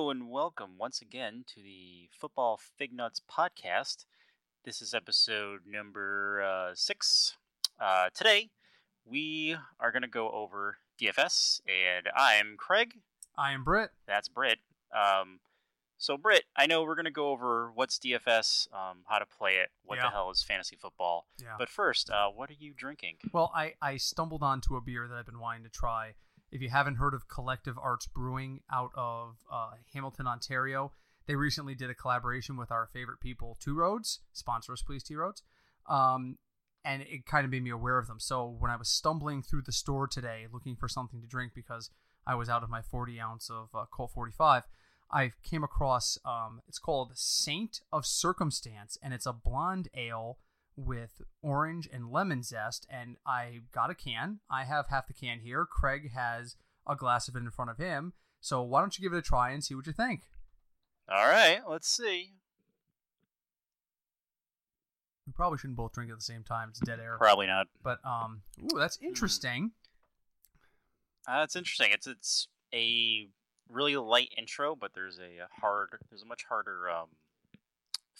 Hello and welcome once again to the Football Fig Nuts podcast. This is episode number uh, six. Uh, today we are going to go over DFS, and I'm Craig. I am Britt. That's Britt. Um, so, Britt, I know we're going to go over what's DFS, um, how to play it, what Yeah. the hell is fantasy football. Yeah. But first, uh, what are you drinking? Well, I, I stumbled onto a beer that I've been wanting to try. If you haven't heard of Collective Arts Brewing out of uh, Hamilton, Ontario, they recently did a collaboration with our favorite people, Two Roads. Sponsor us, please, Two Roads. Um, and it kind of made me aware of them. So when I was stumbling through the store today looking for something to drink because I was out of my 40 ounce of uh, Colt 45, I came across um, it's called Saint of Circumstance, and it's a blonde ale with orange and lemon zest. And I got a can. I have half the can here. Craig has a glass of it in front of him. So why don't you give it a try and see what you think? All right, let's see. We probably shouldn't both drink at the same time. It's dead air. Probably not. But um, ooh, that's interesting. Uh, it's interesting. It's it's a really light intro, but there's a hard, there's a much harder um,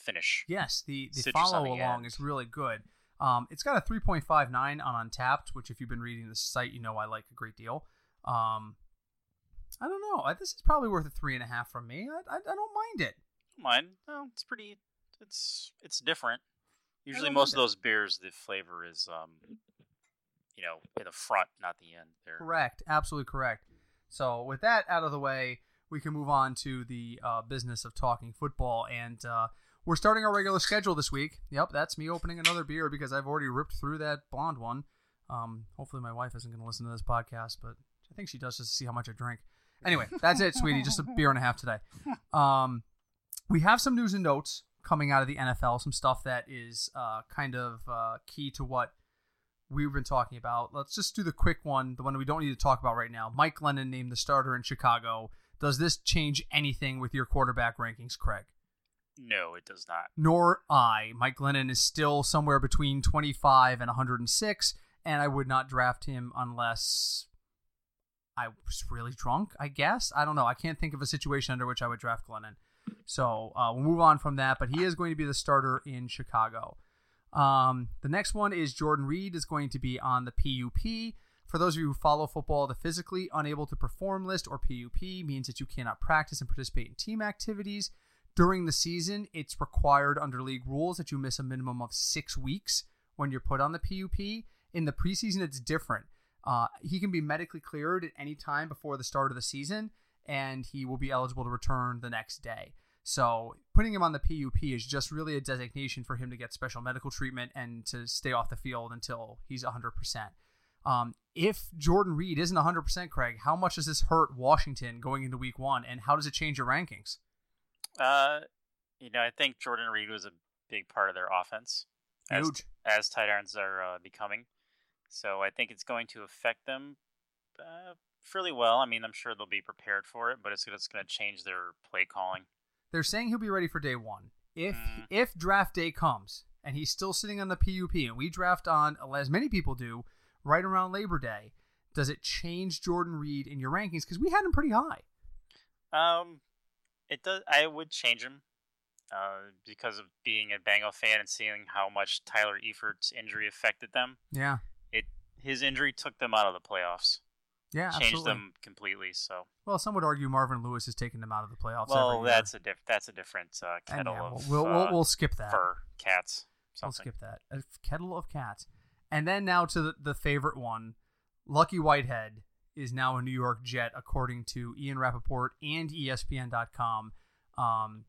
finish. Yes, the the follow the along end. is really good. Um, it's got a 3.59 on Untappd, which if you've been reading the site, you know I like a great deal. Um, I don't know. I- This is probably worth a three and a half from me. I, I, I don't mind it. Mine, no, it's pretty. It's it's different. Usually, most of mind those beers, the flavor is um, you know, in the front, not the end. There. Correct. Absolutely correct. So with that out of the way, we can move on to the uh, business of talking football, and uh, we're starting our regular schedule this week. Yep, that's me opening another beer because I've already ripped through that blonde one. Um, hopefully, my wife isn't going to listen to this podcast, but I think she does just to see how much I drink. Anyway, that's it, sweetie. Just a beer and a half today. Um, we have some news and notes coming out of the NFL, some stuff that is uh, kind of uh, key to what we've been talking about. Let's just do the quick one, the one we don't need to talk about right now. Mike Glennon named the starter in Chicago. Does this change anything with your quarterback rankings, Craig? No, it does not. Nor I. Mike Glennon is still somewhere between 25 and 106, and I would not draft him unless I was really drunk, I guess. I don't know. I can't think of a situation under which I would draft Glennon. So uh, we'll move on from that, but he is going to be the starter in Chicago. Um, the next one is Jordan Reed is going to be on the PUP. For those of you who follow football, the physically unable to perform list or PUP means that you cannot practice and participate in team activities. During the season, it's required under league rules that you miss a minimum of six weeks when you're put on the PUP. In the preseason, it's different. Uh, he can be medically cleared at any time before the start of the season, and he will be eligible to return the next day. So putting him on the PUP is just really a designation for him to get special medical treatment and to stay off the field until he's 100%. Um, if Jordan Reed isn't 100%, Craig, how much does this hurt Washington going into week one, and how does it change your rankings? Uh, you know, I think Jordan Reed was a big part of their offense. As, Huge. as tight ends are uh, becoming. So I think it's going to affect them uh, fairly well. I mean, I'm sure they'll be prepared for it, but it's, it's going to change their play calling. They're saying he'll be ready for day one. If Mm. if draft day comes and he's still sitting on the PUP, and we draft on as many people do right around Labor Day, does it change Jordan Reed in your rankings? Because we had him pretty high. Um, it does. I would change him, uh, because of being a Bengal fan and seeing how much Tyler Eifert's injury affected them. Yeah, It his injury took them out of the playoffs, yeah, changed absolutely. them completely. So Well, some would argue Marvin Lewis has taken them out of the playoffs. well, every year. that's a diff- that's a different uh, kettle yeah, of we'll, we'll, uh, we'll, skip that. fur cats. We'll skip that. A kettle of cats. And then now to the, the favorite one. Lucky Whitehead is now a New York Jet, according to Ian Rapoport and ESPN.com. Um,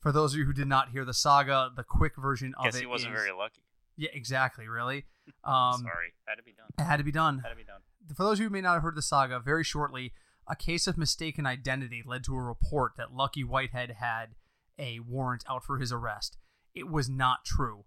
for those of you who did not hear the saga, the quick version of Guess it he wasn't is- very lucky. Yeah, exactly. Really. Um, Sorry, had to be done. It had to be done. Had to be done. For those of you who may not have heard the saga, very shortly, a case of mistaken identity led to a report that Lucky Whitehead had a warrant out for his arrest. It was not true.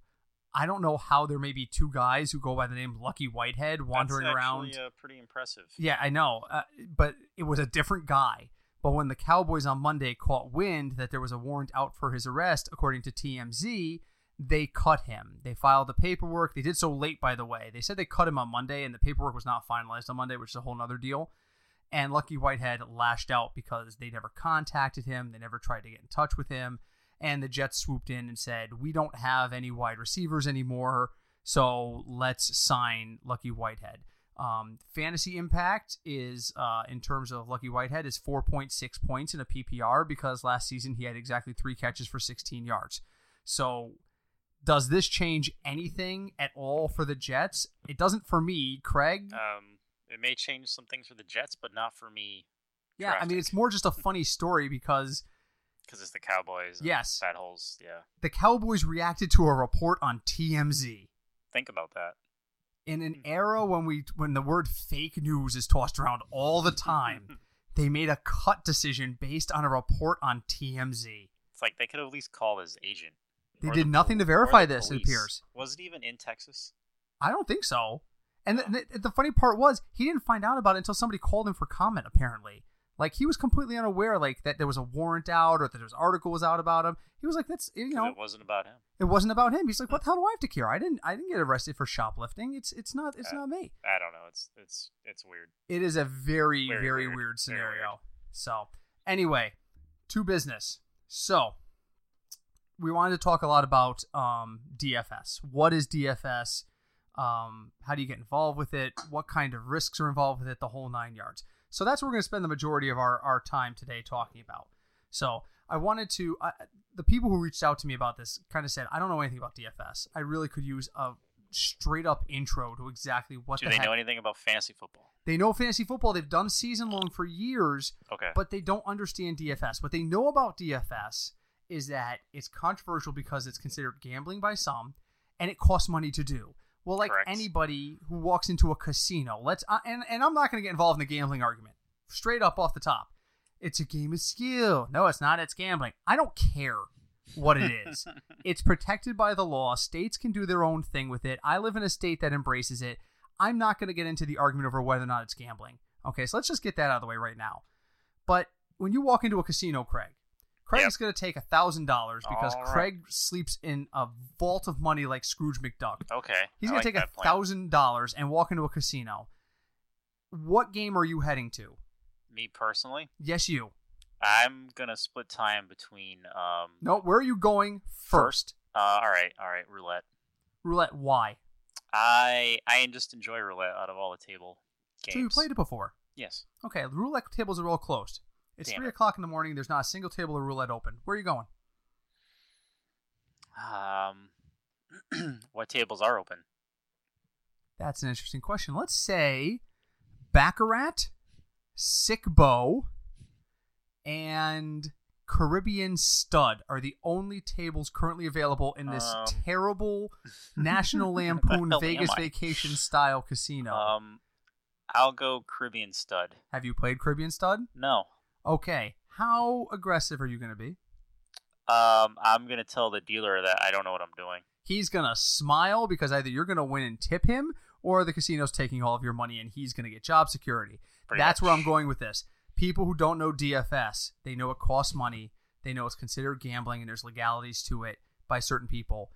I don't know how there may be two guys who go by the name Lucky Whitehead wandering That's around. Uh, pretty impressive. Yeah, I know, uh, but it was a different guy. But when the Cowboys on Monday caught wind that there was a warrant out for his arrest, according to TMZ, they cut him. They filed the paperwork. They did so late, by the way. They said they cut him on Monday, and the paperwork was not finalized on Monday, which is a whole other deal. And Lucky Whitehead lashed out because they never contacted him, they never tried to get in touch with him. And the Jets swooped in and said, We don't have any wide receivers anymore, so let's sign Lucky Whitehead. Um, fantasy impact is, uh, in terms of Lucky Whitehead, is 4.6 points in a PPR because last season he had exactly three catches for 16 yards. So, does this change anything at all for the Jets? It doesn't for me, Craig. Um, it may change some things for the Jets, but not for me. yeah, I mean, it's more just a funny story because because it's the Cowboys. Yes. Fat holes. Yeah. the Cowboys reacted to a report on TMZ. Think about that. in an era when we when the word fake news is tossed around all the time, they made a cut decision based on a report on TMZ. It's like they could at least call his agent. They did the nothing to pol- verify this, it appears. Was it even in Texas? I don't think so. And the, the, the funny part was he didn't find out about it until somebody called him for comment. Apparently, like he was completely unaware, like that there was a warrant out or that this article was out about him. He was like, "That's you know, it wasn't about him. it wasn't about him." He's like, "What the hell do I have to care? I didn't I didn't get arrested for shoplifting. It's it's not it's Uh, not me." I don't know. It's it's it's weird. it is a very very, Very weird, weird. Very scenario weird. so anyway to business so we wanted to talk a lot about um, dfs what is dfs um, how do you get involved with it what kind of risks are involved with it the whole nine yards so that's what we're going to spend the majority of our, our time today talking about so i wanted to uh, the people who reached out to me about this kind of said i don't know anything about dfs i really could use a straight up intro to exactly what Do the they heck know anything about fantasy football? they know fantasy football. They've done season long for years, Okay. but they don't understand DFS. What they know about DFS is that it's controversial because it's considered gambling by some, and it costs money to do. Well, like Correct. anybody who walks into a casino, let's uh, and and I'm not going to get involved in the gambling argument. Straight up off the top, it's a game of skill. No, it's not. It's gambling. I don't care what it is. it's protected by the law. States can do their own thing with it. I live in a state that embraces it. I'm not going to get into the argument over whether or not it's gambling. Okay, so let's just get that out of the way right now. But when you walk into a casino, Craig, Craig's Yep. going to take a thousand dollars because right. Craig sleeps in a vault of money like Scrooge McDuck. okay. He's going like to take a thousand dollars and walk into a casino. What game are you heading to? Me personally, Yes, you. I'm gonna split time between um. No, where are you going first? Uh, all right, all right, roulette. Roulette. Why? I I just enjoy roulette out of all the table games. So you played it before. Yes. Okay, the roulette tables are all closed. It's Damn three it. o'clock in the morning. There's not a single table of roulette open. Where are you going? Um, what tables are open? That's an interesting question. Let's say Baccarat, Sic Bo, and Caribbean Stud are the only tables currently available in this Um, terrible National Lampoon Vegas vacation style casino. Um, I'll go Caribbean Stud. Have you played Caribbean Stud? No. Okay. How aggressive are you going to be? Um, I'm gonna tell the dealer that I don't know what I'm doing. He's going to smile because either you're going to win and tip him or the casino's taking all of your money and he's going to get job security. Pretty That's where I'm going with this. People who don't know DFS, they know it costs money. They know it's considered gambling and there's legalities to it by certain people.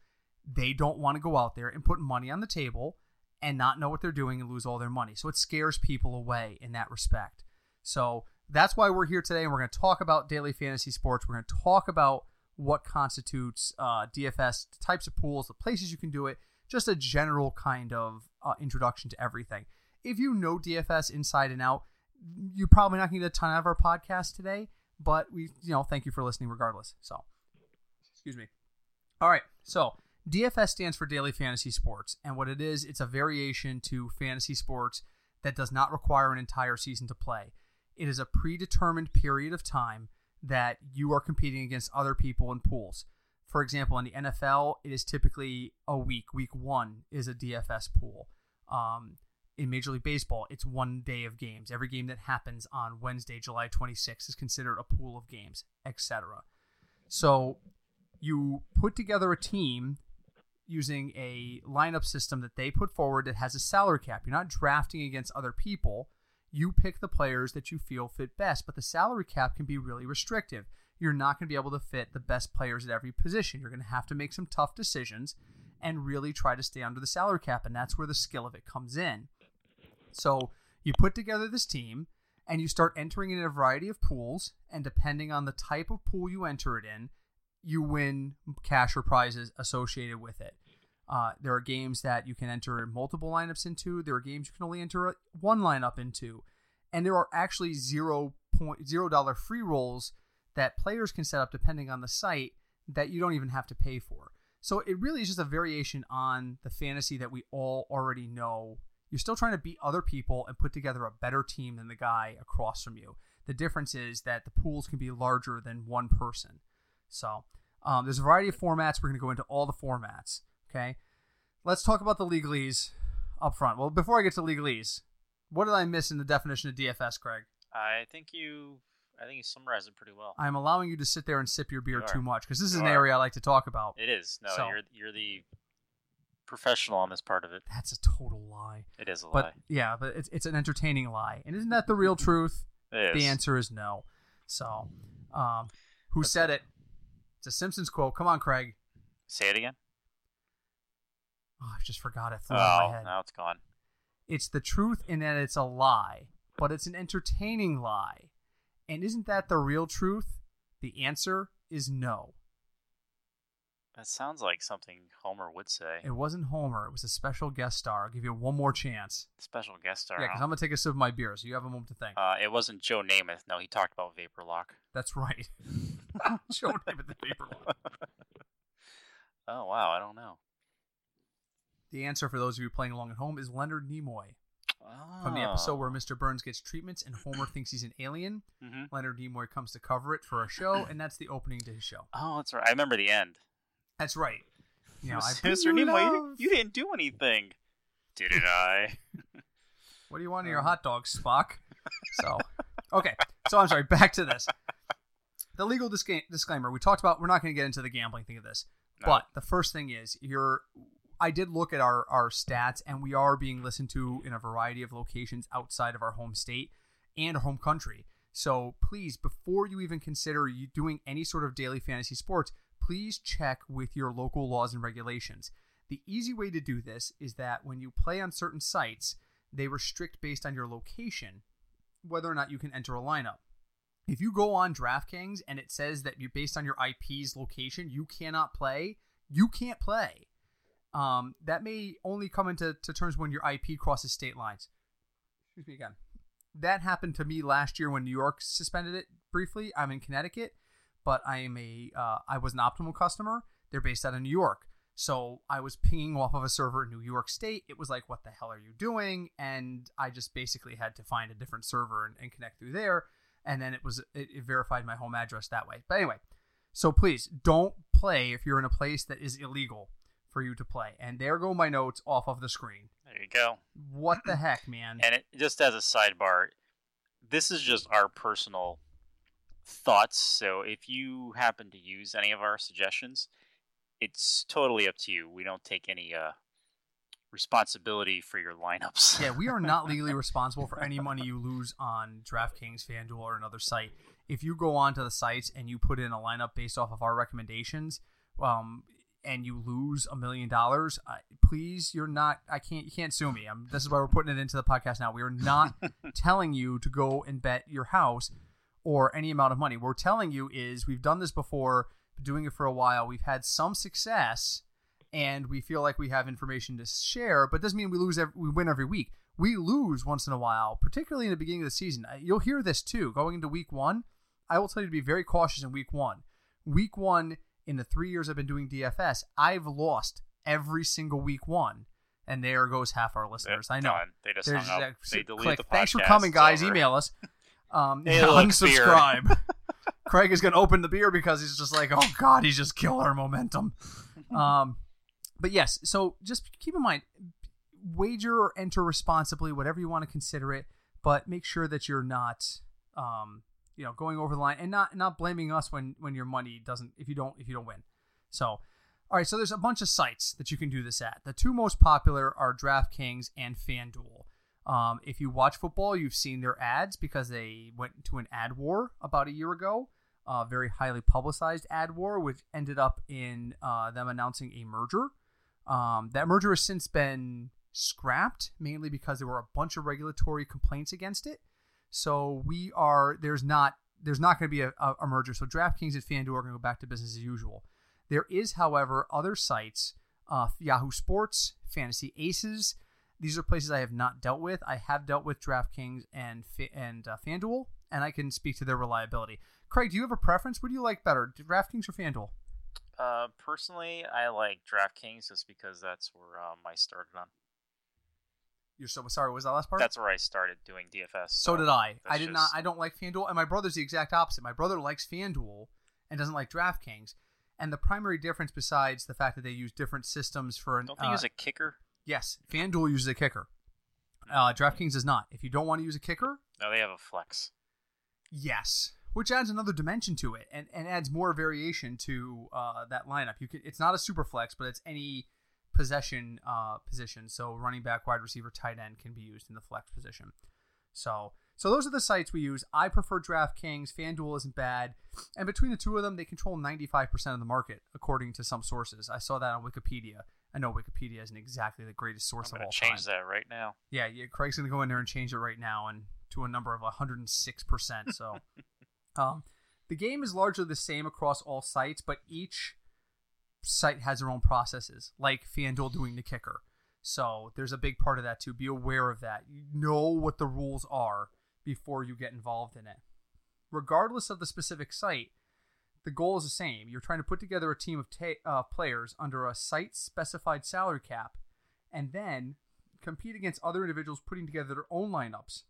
They don't want to go out there and put money on the table and not know what they're doing and lose all their money. So it scares people away in that respect. So that's why we're here today and we're going to talk about daily fantasy sports. We're going to talk about what constitutes uh, DFS, the types of pools, the places you can do it, just a general kind of uh, introduction to everything. If you know DFS inside and out, you're probably not going to get a ton out of our podcast today, but we, you know, thank you for listening regardless. So, excuse me. All right. So, DFS stands for Daily Fantasy Sports, and what it is, it's a variation to fantasy sports that does not require an entire season to play. It is a predetermined period of time that you are competing against other people in pools. For example, in the NFL, it is typically a week. Week one is a DFS pool. Um, in Major League Baseball, it's one day of games. Every game that happens on Wednesday, July 26th, is considered a pool of games, etc. So you put together a team using a lineup system that they put forward that has a salary cap. You're not drafting against other people. You pick the players that you feel fit best, but the salary cap can be really restrictive. You're not going to be able to fit the best players at every position. You're going to have to make some tough decisions and really try to stay under the salary cap, and that's where the skill of it comes in. So you put together this team, and you start entering in a variety of pools. And depending on the type of pool you enter it in, you win cash or prizes associated with it. Uh, there are games that you can enter multiple lineups into. There are games you can only enter one lineup into, and there are actually zero point zero dollar free rolls that players can set up depending on the site that you don't even have to pay for. So it really is just a variation on the fantasy that we all already know. You're still trying to beat other people and put together a better team than the guy across from you. The difference is that the pools can be larger than one person. So um, there's a variety of formats. We're going to go into all the formats. Okay. Let's talk about the legalese up front. Well, before I get to legalese, what did I miss in the definition of DFS, Craig? I think you, I think you summarized it pretty well. I'm allowing you to sit there and sip your beer You too much because this is You an are. area I like to talk about. It is. No, So- you're you're the professional on this part of it. That's a total lie. It is a But lie. yeah, but it's it's an entertaining lie. And isn't that the real truth? It is. The answer is no. So, um, who said it? It's a Simpsons quote. Come on, Craig. Say it again. Oh, I just forgot it. Flew out of Oh, my head. now it's gone. It's the truth in that it's a lie, but it's an entertaining lie. And isn't that the real truth? The answer is no. That sounds like something Homer would say. It wasn't Homer. It was a special guest star. I'll give you one more chance. Special guest star. Yeah, because? I'm gonna take a sip of my beer, so you have a moment to think. Uh, it wasn't Joe Namath. No, he talked about Vapor Lock. That's right. Show name at the paper. lock. Oh wow, I don't know. The answer for those of you playing along at home is Leonard Nimoy from the Oh. episode where Mr. Burns gets treatments and Homer thinks he's an alien. hmm Leonard Nimoy comes to cover it for a show, and that's the opening to his show. Oh, that's right. I remember the end. That's right. You know, Mr. Nimoy, you, you didn't do anything. Didn't I? What do you want in your Um. hot dog, Spock? So, okay. So I'm sorry. Back to this. The legal disca- disclaimer. We talked about. We're not going to get into the gambling thing of this, No. but the first thing is you're. I did look at our our stats, and we are being listened to in a variety of locations outside of our home state and home country. So please, before you even consider you doing any sort of daily fantasy sports, please check with your local laws and regulations. The easy way to do this is that when you play on certain sites, they restrict based on your location whether or not you can enter a lineup. If you go on DraftKings and it says that you based on your IP's location, you cannot play, you can't play. Um, that may only come into to terms when your IP crosses state lines. Excuse me again. That happened to me last year when New York suspended it briefly. I'm in Connecticut, but I am a uh, I was an optimal customer. They're based out of New York. So I was pinging off of a server in New York State. It was like, what the hell are you doing? And I just basically had to find a different server and, and connect through there. And then it was it, it verified my home address that way. But anyway, so please don't play if you're in a place that is illegal for you to play. And there go my notes off of the screen. There you go. What the heck, man? And it, just as a sidebar, this is just our personal thoughts. So if you happen to use any of our suggestions, it's totally up to you. We don't take any uh, responsibility for your lineups. yeah, we are not legally responsible for any money you lose on DraftKings, FanDuel, or another site. If you go onto the sites and you put in a lineup based off of our recommendations, um, and you lose a million dollars, please, you're not. I can't. You can't sue me. I'm, this is why we're putting it into the podcast now. We are not telling you to go and bet your house or any amount of money. What we're telling you is we've done this before, doing it for a while. We've had some success, and we feel like we have information to share. But doesn't mean we lose. Every, we win every week. We lose once in a while, particularly in the beginning of the season. You'll hear this too. Going into week one, I will tell you to be very cautious in week one. Week one, in the three years I've been doing DFS, I've lost every single week one. And there goes half our listeners. I know. Done. They just There's hung up. They deleted click. the podcast. Thanks for coming, guys. Email us. Um, unsubscribe. Craig is going to open the beer because he's just like, oh god, he's just killed our momentum. Um, but yes, so just keep in mind, wager or enter responsibly, whatever you want to consider it, but make sure that you're not, um, you know, going over the line and not not blaming us when when your money doesn't if you don't if you don't win. So, all right, so there's a bunch of sites that you can do this at. The two most popular are DraftKings and FanDuel. Um, if you watch football, you've seen their ads because they went to an ad war about a year ago. A very highly publicized ad war, which ended up in uh, them announcing a merger. Um, that merger has since been scrapped, mainly because there were a bunch of regulatory complaints against it. So we are there's not there's not going to be a, a, merger. So DraftKings and FanDuel are going to go back to business as usual. There is, however, other sites, uh, Yahoo Sports, Fantasy Aces. These are places I have not dealt with. I have dealt with DraftKings and and uh, FanDuel, and I can speak to their reliability. Craig, do you have a preference? What do you like better, DraftKings or FanDuel? Uh, personally, I like DraftKings just because that's where um, I started on. You're so sorry. What was that last part? That's where I started doing DFS. So, so did I. I did just... not. I don't like FanDuel, and my brother's the exact opposite. My brother likes FanDuel and doesn't like DraftKings. And the primary difference, besides the fact that they use different systems for an, don't they uh, use a kicker? Yes, FanDuel uses a kicker. Uh, DraftKings does not. If you don't want to use a kicker, no, they have a flex. Yes, which adds another dimension to it and, and adds more variation to uh, that lineup. You can, it's not a super flex, but it's any possession uh, position. So running back, wide receiver, tight end can be used in the flex position. So so those are the sites we use. I prefer DraftKings. FanDuel isn't bad, and between the two of them, they control 95% of the market, according to some sources. I saw that on Wikipedia. I know Wikipedia isn't exactly the greatest source I'm of all change time. that right now. Yeah, yeah. Craig's gonna go in there and change it right now, and to a number of 106%. So, um, the game is largely the same across all sites, but each site has their own processes, like FanDuel doing the kicker. So there's a big part of that too. Be aware of that. You know what the rules are before you get involved in it. Regardless of the specific site, the goal is the same. You're trying to put together a team of ta- uh, players under a site specified salary cap and then compete against other individuals putting together their own lineups.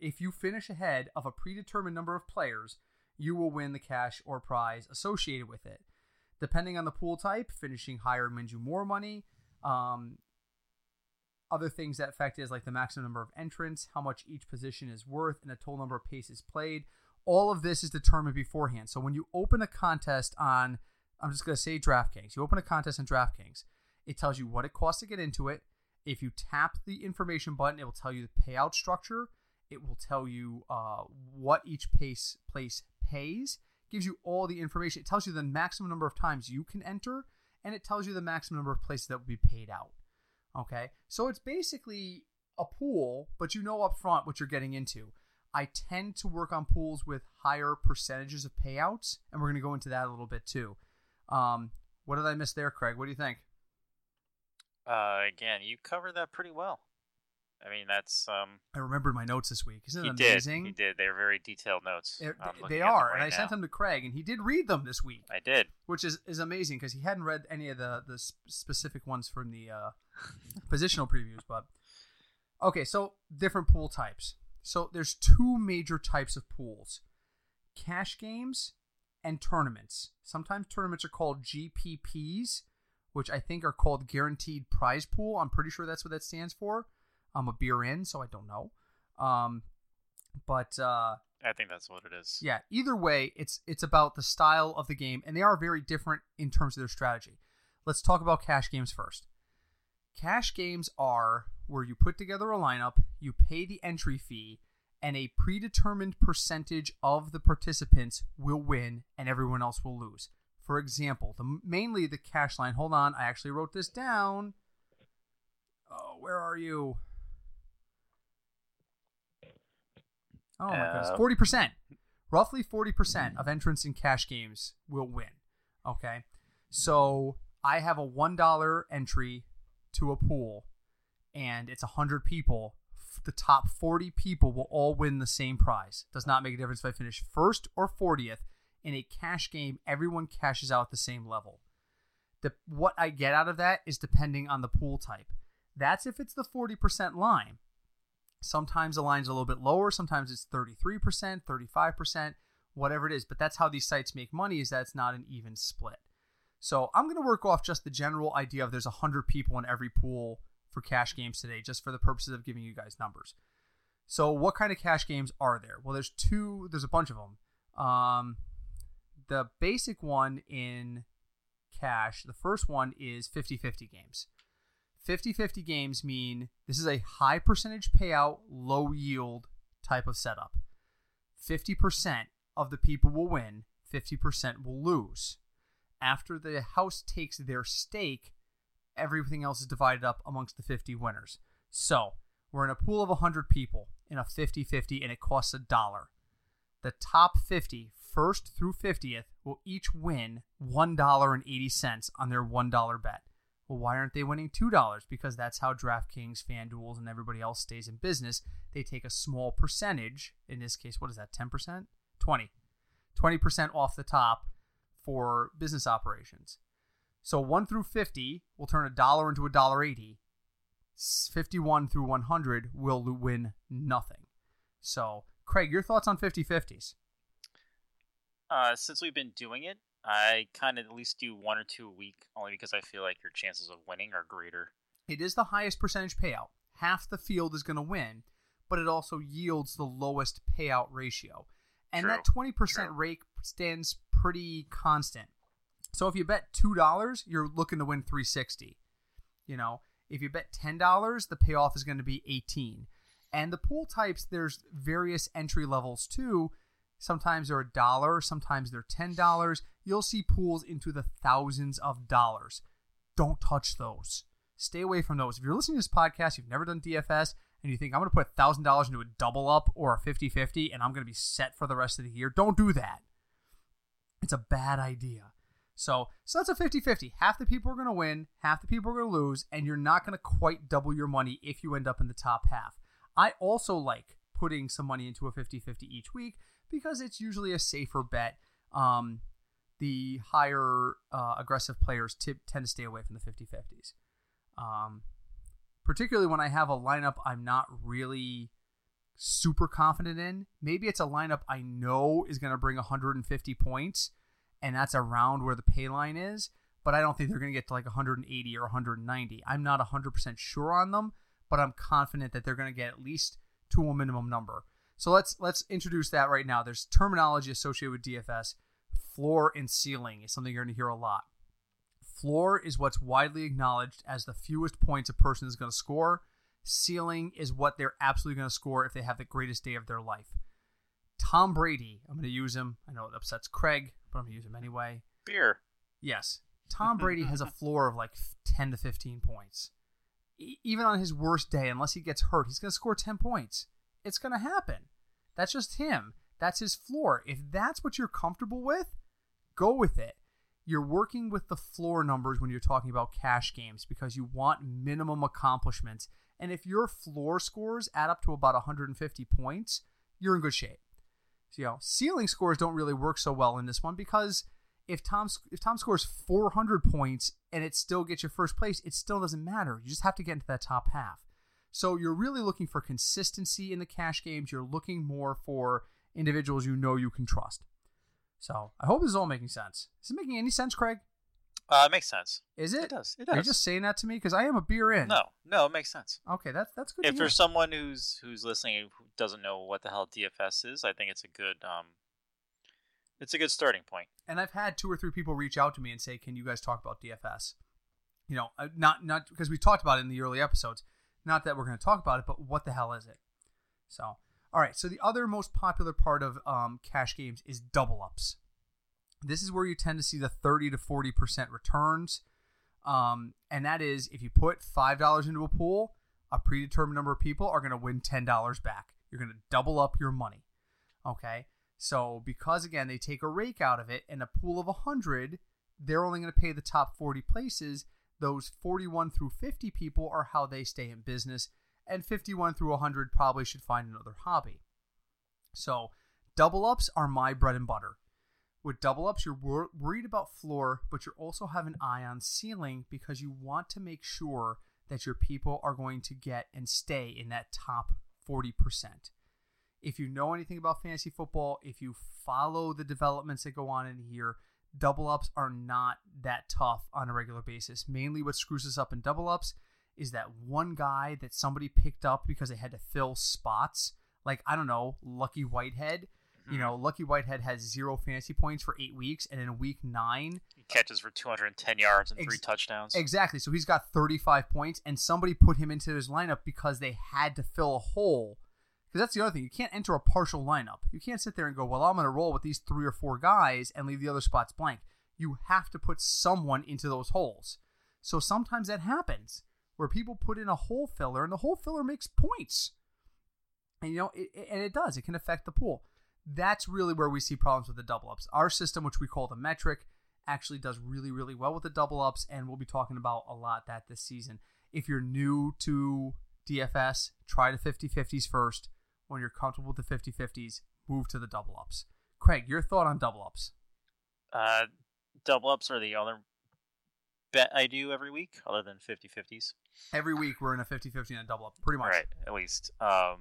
If you finish ahead of a predetermined number of players, you will win the cash or prize associated with it. Depending on the pool type, finishing higher means you more money. Um, other things that affect is like the maximum number of entrants, how much each position is worth, and the total number of paces played. All of this is determined beforehand. So when you open a contest on, I'm just going to say DraftKings, you open a contest on DraftKings, it tells you what it costs to get into it. If you tap the information button, it will tell you the payout structure. It will tell you uh, what each pace place pays gives you all the information. It tells you the maximum number of times you can enter, and it tells you the maximum number of places that will be paid out. Okay, so it's basically a pool, but you know up front what you're getting into. I tend to work on pools with higher percentages of payouts, and we're going to go into that a little bit too. Um, what did I miss there, Craig? What do you think? Uh, again, you covered that pretty well. I mean, that's um. I remembered my notes this week. Isn't it amazing? Did. He did. They're very detailed notes. It, they are, right and I now. sent them to Craig, and he did read them this week. I did, which is is amazing because he hadn't read any of the the specific ones from the uh, positional previews. But okay, so different pool types. So there's two major types of pools: cash games and tournaments. Sometimes tournaments are called GPPs, which I think are called guaranteed prize pool. I'm pretty sure that's what that stands for. I'm a beer in, so I don't know. Um, but uh, I think that's what it is. Yeah. Either way, it's it's about the style of the game, and they are very different in terms of their strategy. Let's talk about cash games first. Cash games are where you put together a lineup, you pay the entry fee, and a predetermined percentage of the participants will win, and everyone else will lose. For example, the mainly the cash line. Hold on, I actually wrote this down. Oh, where are you? Oh my goodness, uh, forty percent, roughly forty percent hmm. of entrants in cash games will win. Okay, so I have a one dollar entry to a pool, and it's a hundred people. The top forty people will all win the same prize. Does not make a difference if I finish first or fortieth. In a cash game, everyone cashes out at the same level. The, what I get out of that is depending on the pool type. That's if it's the 40% line. Sometimes the line's a little bit lower, sometimes it's 33%, 35%, whatever it is. But that's how these sites make money is that it's not an even split. So I'm going to work off just the general idea of there's 100 people in every pool for cash games today, just for the purposes of giving you guys numbers. So what kind of cash games are there? Well, there's two, there's a bunch of them. Um, the basic one in cash, the first one is 50 50 games. 50 50 games mean this is a high percentage payout, low yield type of setup. 50% of the people will win, 50% will lose. After the house takes their stake, everything else is divided up amongst the 50 winners. So, we're in a pool of 100 people. in a 50 50 and it costs a dollar. The top 50, first through 50th, will each win $1.80 on their $1 bet. Well, why aren't they winning $2? Because that's how DraftKings, FanDuels, and everybody else stays in business. They take a small percentage, in this case, what is that, 10%? 20. 20% off the top for business operations. So 1 through 50 will turn a dollar into a dollar 80. 51 through 100 will win nothing. So, Craig, your thoughts on 50 50s? Uh, since we've been doing it, I kind of at least do one or two a week, only because I feel like your chances of winning are greater. It is the highest percentage payout. Half the field is going to win, but it also yields the lowest payout ratio. And True. that 20% rate stands pretty constant. So if you bet $2, you're looking to win 360. You know, if you bet $10, the payoff is going to be 18. And the pool types, there's various entry levels too. Sometimes they're a dollar, sometimes they're $10. You'll see pools into the thousands of dollars. Don't touch those. Stay away from those. If you're listening to this podcast, you've never done DFS, and you think I'm going to put $1,000 into a double up or a 50 50 and I'm going to be set for the rest of the year, don't do that. It's a bad idea. So, so that's a 50 50. Half the people are going to win, half the people are going to lose, and you're not going to quite double your money if you end up in the top half. I also like putting some money into a 50 50 each week because it's usually a safer bet. Um, the higher uh, aggressive players t- tend to stay away from the 50 50s. Um, particularly when I have a lineup I'm not really super confident in. Maybe it's a lineup I know is going to bring 150 points, and that's around where the pay line is, but I don't think they're going to get to like 180 or 190. I'm not 100% sure on them, but I'm confident that they're going to get at least to a minimum number. So let's let's introduce that right now. There's terminology associated with DFS. Floor and ceiling is something you're going to hear a lot. Floor is what's widely acknowledged as the fewest points a person is going to score. Ceiling is what they're absolutely going to score if they have the greatest day of their life. Tom Brady, I'm going to use him. I know it upsets Craig, but I'm going to use him anyway. Beer. Yes. Tom Brady has a floor of like 10 to 15 points. E- even on his worst day, unless he gets hurt, he's going to score 10 points. It's going to happen. That's just him. That's his floor. If that's what you're comfortable with, go with it. You're working with the floor numbers when you're talking about cash games because you want minimum accomplishments. And if your floor scores add up to about 150 points, you're in good shape. So, you know, ceiling scores don't really work so well in this one because if Tom if Tom scores 400 points and it still gets you first place, it still doesn't matter. You just have to get into that top half. So you're really looking for consistency in the cash games. You're looking more for individuals you know you can trust. So I hope this is all making sense. Is it making any sense, Craig? Uh, it makes sense. Is it? It does. It does. Are you just saying that to me because I am a beer in. No, no, it makes sense. Okay, that's that's good. If there's someone who's who's listening who doesn't know what the hell DFS is, I think it's a good um, it's a good starting point. and I've had two or three people reach out to me and say, "Can you guys talk about DFS?" You know, uh, not not because we talked about it in the early episodes. Not that we're going to talk about it, but what the hell is it? So, all right. So the other most popular part of um, cash games is double ups. This is where you tend to see the thirty to forty percent returns, um, and that is if you put five dollars into a pool, a predetermined number of people are going to win ten dollars back. You're going to double up your money. Okay. So because again they take a rake out of it, in a pool of hundred, they're only going to pay the top forty places. Those forty-one through fifty people are how they stay in business, and fifty-one through hundred probably should find another hobby. So double ups are my bread and butter. With double ups, you're wor- worried about floor, but you're also have an eye on ceiling because you want to make sure that your people are going to get and stay in that top 40%. If you know anything about fantasy football, if you follow the developments that go on in here, double ups are not that tough on a regular basis. Mainly what screws us up in double ups is that one guy that somebody picked up because they had to fill spots. Like, I don't know, Lucky Whitehead. You mm-hmm. know, Lucky Whitehead has zero fantasy points for eight weeks, and in week nine, He catches for 210 yards and Ex- three touchdowns. Exactly. So he's got 35 points, and somebody put him into his lineup because they had to fill a hole. Because that's the other thing. You can't enter a partial lineup. You can't sit there and go, well, I'm going to roll with these three or four guys and leave the other spots blank. You have to put someone into those holes. So sometimes that happens where people put in a hole filler, and the hole filler makes points. And you know, it, and it does. It can affect the pool. That's really where we see problems with the double ups. Our system, which we call the metric, actually does really, really well with the double ups, and we'll be talking about a lot that this season. If you're new to DFS, try the 50 50s first. When you're comfortable with the 50 50s, move to the double ups. Craig, your thought on double ups? Uh, double ups are the other bet I do every week, other than 50 50s. Every week we're in a 50 50 and a double up, pretty much. Right, at least. Um,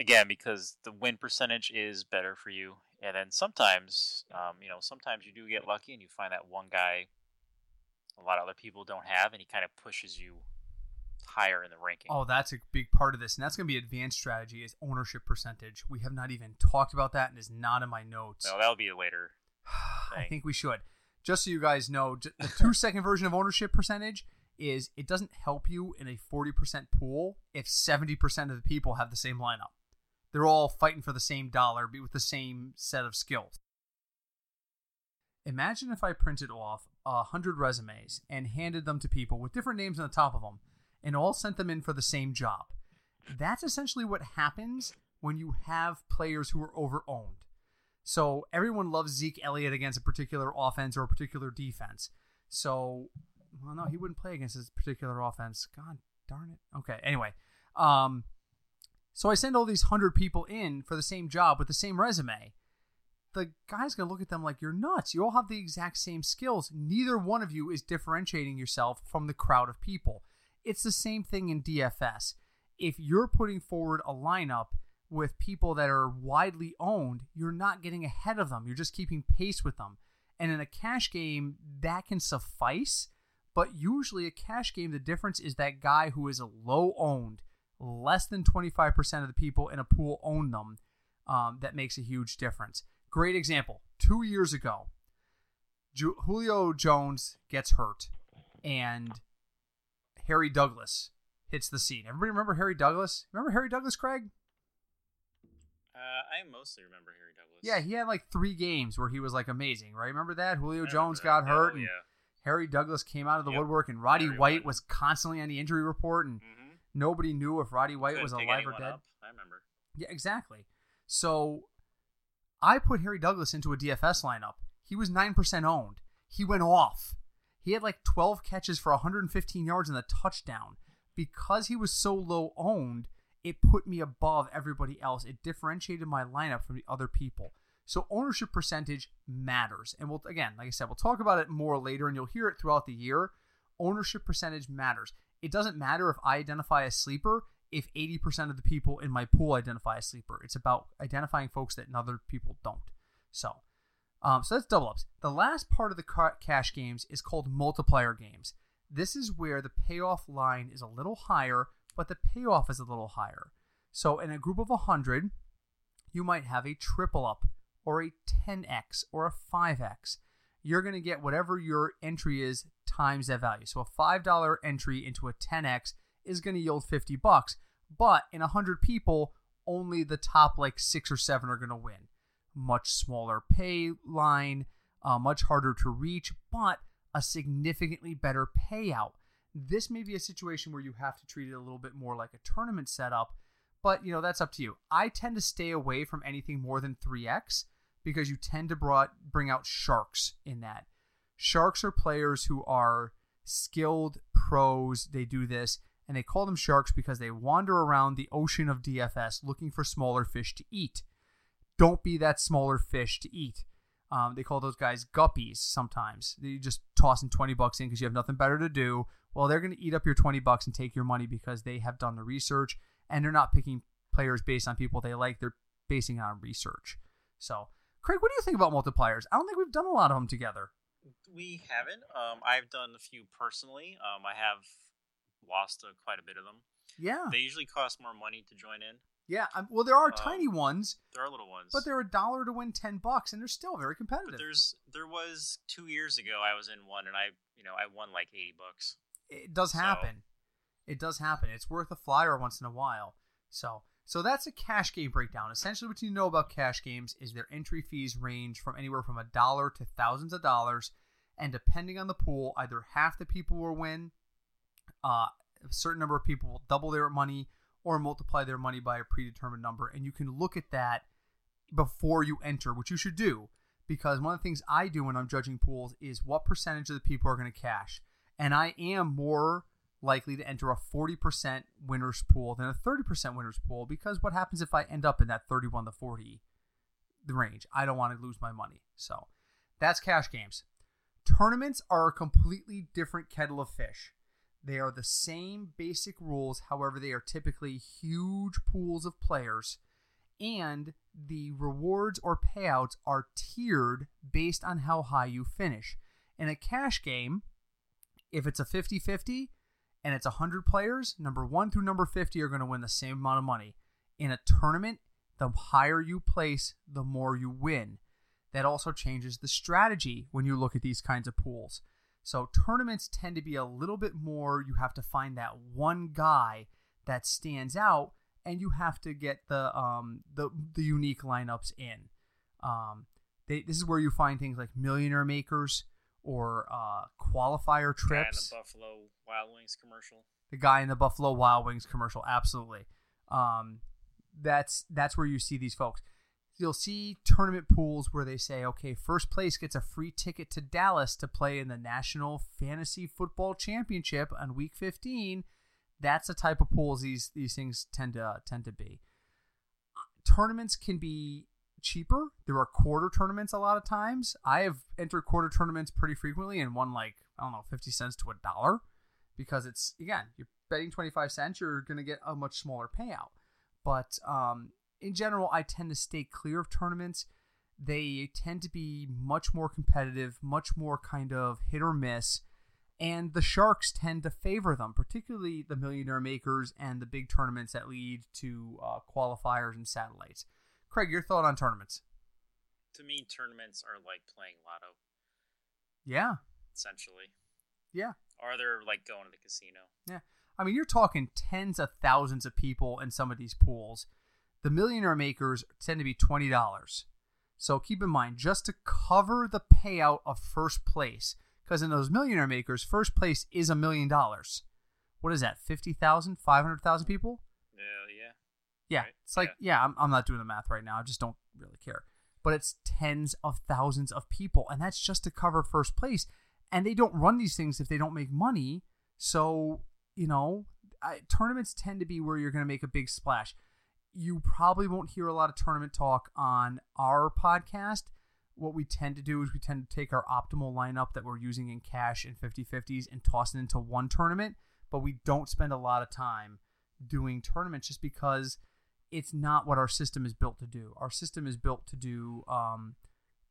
again, because the win percentage is better for you. And then sometimes, um, you know, sometimes you do get lucky and you find that one guy a lot of other people don't have, and he kind of pushes you higher in the ranking. Oh, that's a big part of this, and that's going to be advanced strategy is ownership percentage. We have not even talked about that, and is not in my notes. No, that'll be later. I think we should. Just so you guys know, the two second version of ownership percentage is it doesn't help you in a 40% pool if 70% of the people have the same lineup. They're all fighting for the same dollar but with the same set of skills. Imagine if I printed off a hundred resumes and handed them to people with different names on the top of them and all sent them in for the same job. That's essentially what happens when you have players who are over owned. So everyone loves Zeke Elliott against a particular offense or a particular defense. So, well, no, he wouldn't play against this particular offense. God darn it. Okay. Anyway, um, so I send all these hundred people in for the same job with the same resume. The guy's gonna look at them like you're nuts. You all have the exact same skills. Neither one of you is differentiating yourself from the crowd of people. It's the same thing in DFS. If you're putting forward a lineup with people that are widely owned, you're not getting ahead of them. You're just keeping pace with them. And in a cash game, that can suffice. But usually, a cash game, the difference is that guy who is a low owned, less than 25% of the people in a pool own them. Um, that makes a huge difference. Great example. Two years ago, Ju- Julio Jones gets hurt, and Harry Douglas hits the scene. Everybody remember Harry Douglas? Remember Harry Douglas, Craig? Uh, I mostly remember Harry Douglas. Yeah, he had like three games where he was like amazing, right? Remember that? Julio I Jones remember got hurt, Oh, and yeah. Harry Douglas came out of the Yep. woodwork, and Roddy Very White was constantly on the injury report, and Mm-hmm. nobody knew if Roddy White Couldn't was alive or dead. up. I remember. Yeah, exactly. So I put Harry Douglas into a DFS lineup. He was 9% owned. He went off. He had like 12 catches for 115 yards and a touchdown. Because he was so low owned, it put me above everybody else. It differentiated my lineup from the other people. So ownership percentage matters. And we'll again, like I said, we'll talk about it more later and you'll hear it throughout the year. Ownership percentage matters. It doesn't matter if I identify a sleeper if 80% of the people in my pool identify a sleeper. It's about identifying folks that other people don't. So, um, so that's double ups. The last part of the cash games is called multiplier games. This is where the payoff line is a little higher, but the payoff is a little higher. So, in a group of 100, you might have a triple up or a 10x or a 5x. You're going to get whatever your entry is times that value. So, a $5 entry into a 10x is going to yield 50 bucks, but in 100 people, only the top like 6 or 7 are going to win. Much smaller pay line, uh, much harder to reach, but a significantly better payout. This may be a situation where you have to treat it a little bit more like a tournament setup, but you know that's up to you. I tend to stay away from anything more than 3x because you tend to brought, bring out sharks in that. Sharks are players who are skilled pros. They do this, and they call them sharks because they wander around the ocean of DFS looking for smaller fish to eat. Don't be that smaller fish to eat. Um, they call those guys guppies sometimes. You just tossing 20 bucks in because you have nothing better to do. Well, they're going to eat up your 20 bucks and take your money because they have done the research and they're not picking players based on people they like. They're basing it on research. So, Craig, what do you think about multipliers? I don't think we've done a lot of them together. We haven't. Um, I've done a few personally. Um, I have lost uh, quite a bit of them. Yeah. They usually cost more money to join in. Yeah. Um, well, there are Um, tiny ones, There are little ones, but they're a dollar to win 10 bucks and they're still very competitive. But there's there was two years ago I was in one and I you know I won like eighty bucks. It does So- happen. It does happen. It's worth a flyer once in a while. So, so that's a cash game breakdown. Essentially, what you know about cash games is their entry fees range from anywhere from a dollar to thousands of dollars, and depending on the pool, either half the people will win, uh, a certain number of people will double their money, or multiply their money by a predetermined number. And you can look at that before you enter, which you should do because one of the things I do when I'm judging pools is what percentage of the people are going to cash. And I am more likely to enter a 40% winners pool than a 30% winners pool because what happens if I end up in that 31 to 40 range? I don't want to lose my money. So that's cash games. Tournaments are a completely different kettle of fish. They are the same basic rules, however, they are typically huge pools of players and the rewards or payouts are tiered based on how high you finish. In a cash game, if it's a 50 50 and it's 100 players, number 1 through number 50 are going to win the same amount of money. In a tournament, the higher you place, the more you win. That also changes the strategy when you look at these kinds of pools. So, tournaments tend to be a little bit more, you have to find that one guy that stands out and you have to get the um the the unique lineups in. Um, they, this is where you find things like millionaire makers or uh, qualifier trips. The Buffalo Wild Wings commercial. The guy in the Buffalo Wild Wings commercial, absolutely. Um, that's that's where you see these folks. You'll see tournament pools where they say, okay, first place gets a free ticket to Dallas to play in the National Fantasy Football Championship on Week 15 that's the type of pools these these things tend to tend to be. Tournaments can be cheaper. There are quarter tournaments a lot of times. I have entered quarter tournaments pretty frequently and won like I don't know fifty cents to a dollar because it's again you're betting twenty five cents. You're gonna get a much smaller payout. But um, in general, I tend to stay clear of tournaments. They tend to be much more competitive, much more kind of hit or miss and the sharks tend to favor them, particularly the millionaire makers and the big tournaments that lead to uh, qualifiers and satellites. Craig, your thought on tournaments? To me, tournaments are like playing lotto. Yeah. Essentially. Yeah. Or they're like going to the casino. Yeah. I mean, you're talking tens of thousands of people in some of these pools. The millionaire makers tend to be $20. So keep in mind, just to cover the payout of first place, because in those millionaire makers, first place is a million dollars. What is that? 50,000, 500,000 people? Yeah, right. it's like yeah, yeah I'm, I'm not doing the math right now. I just don't really care. But it's tens of thousands of people, and that's just to cover first place. And they don't run these things if they don't make money. So you know, I, tournaments tend to be where you're going to make a big splash. You probably won't hear a lot of tournament talk on our podcast what we tend to do is we tend to take our optimal lineup that we're using in cash and 50-50s and toss it into one tournament, but we don't spend a lot of time doing tournaments just because it's not what our system is built to do. Our system is built to do um,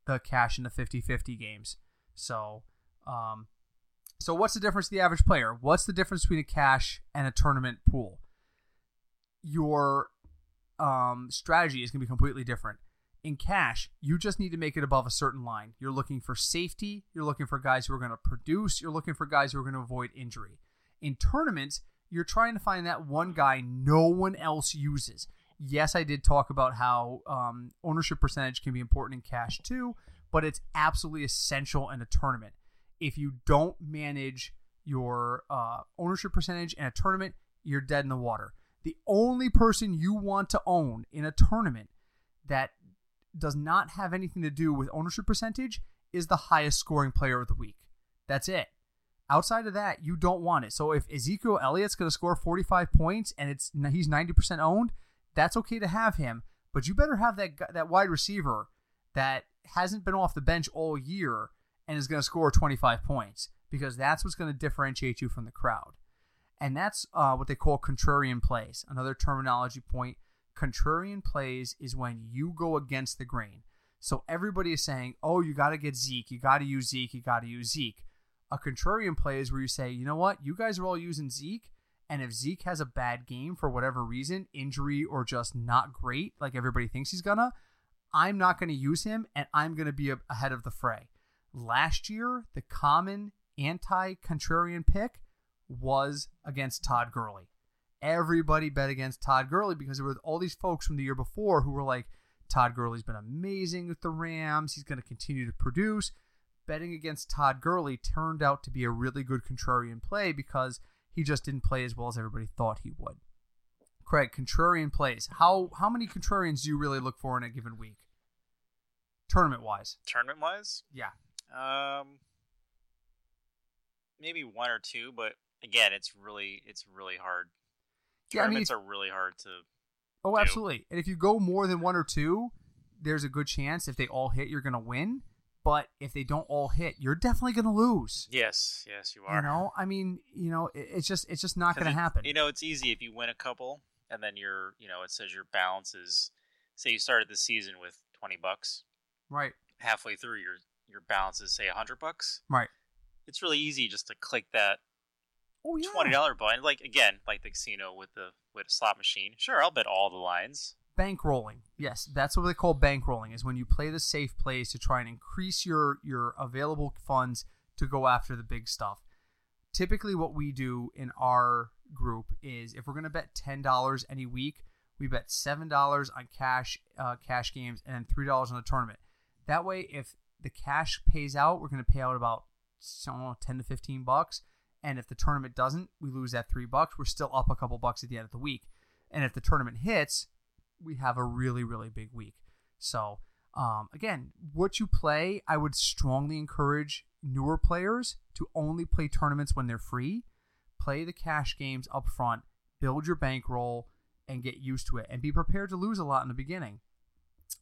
the cash and the 50-50 games. So, um, so what's the difference to the average player? What's the difference between a cash and a tournament pool? Your um, strategy is going to be completely different in cash, you just need to make it above a certain line. You're looking for safety, you're looking for guys who are going to produce, you're looking for guys who are going to avoid injury. In tournaments, you're trying to find that one guy no one else uses. Yes, I did talk about how um, ownership percentage can be important in cash too, but it's absolutely essential in a tournament. If you don't manage your uh, ownership percentage in a tournament, you're dead in the water. The only person you want to own in a tournament that does not have anything to do with ownership percentage is the highest scoring player of the week. That's it. Outside of that, you don't want it. So if Ezekiel Elliott's going to score 45 points and it's he's 90% owned, that's okay to have him, but you better have that that wide receiver that hasn't been off the bench all year and is going to score 25 points because that's what's going to differentiate you from the crowd. And that's uh, what they call contrarian plays. Another terminology point Contrarian plays is when you go against the grain. So everybody is saying, oh, you got to get Zeke, you got to use Zeke, you got to use Zeke. A contrarian play is where you say, you know what, you guys are all using Zeke, and if Zeke has a bad game for whatever reason, injury or just not great, like everybody thinks he's gonna, I'm not going to use him, and I'm going to be ahead of the fray. Last year, the common anti contrarian pick was against Todd Gurley everybody bet against Todd Gurley because there were all these folks from the year before who were like, Todd Gurley's been amazing with the Rams. He's going to continue to produce. Betting against Todd Gurley turned out to be a really good contrarian play because he just didn't play as well as everybody thought he would. Craig, contrarian plays. How how many contrarians do you really look for in a given week? Tournament wise. Tournament wise, Yeah. um, maybe one or two, but again, it's really it's really hard. Yeah, I mean, if- are really hard to. Oh, do. absolutely. And if you go more than one or two, there's a good chance if they all hit, you're going to win. But if they don't all hit, you're definitely going to lose. Yes, yes, you are. You know, I mean, you know, it- it's just it's just not going to happen. You know, it's easy if you win a couple, and then your you know it says your balance is, say you started the season with twenty bucks, right. halfway through your your balance is say hundred bucks. Right. It's really easy just to click that Oh yeah. twenty dollar button, like again, like the casino with the with a slot machine. Sure, I'll bet all the lines. Bankrolling. Yes that's what they call bankrolling is when you play the safe plays to try and increase your your available funds to go after the big stuff. Typically what we do in our group is if we're going to bet $10 any week we bet $7 on cash uh, cash games and $3 on the tournament. That way if the cash pays out we're going to pay out about know, 10 to 15 bucks. And if the tournament doesn't we lose that 3 bucks. We're still up a couple bucks at the end of the week. And if the tournament hits we have a really really big week. So um, again what you play i would strongly encourage newer players to only play tournaments when they're free. Play the cash games up front build your bankroll and get used to it and be prepared to lose a lot in the beginning.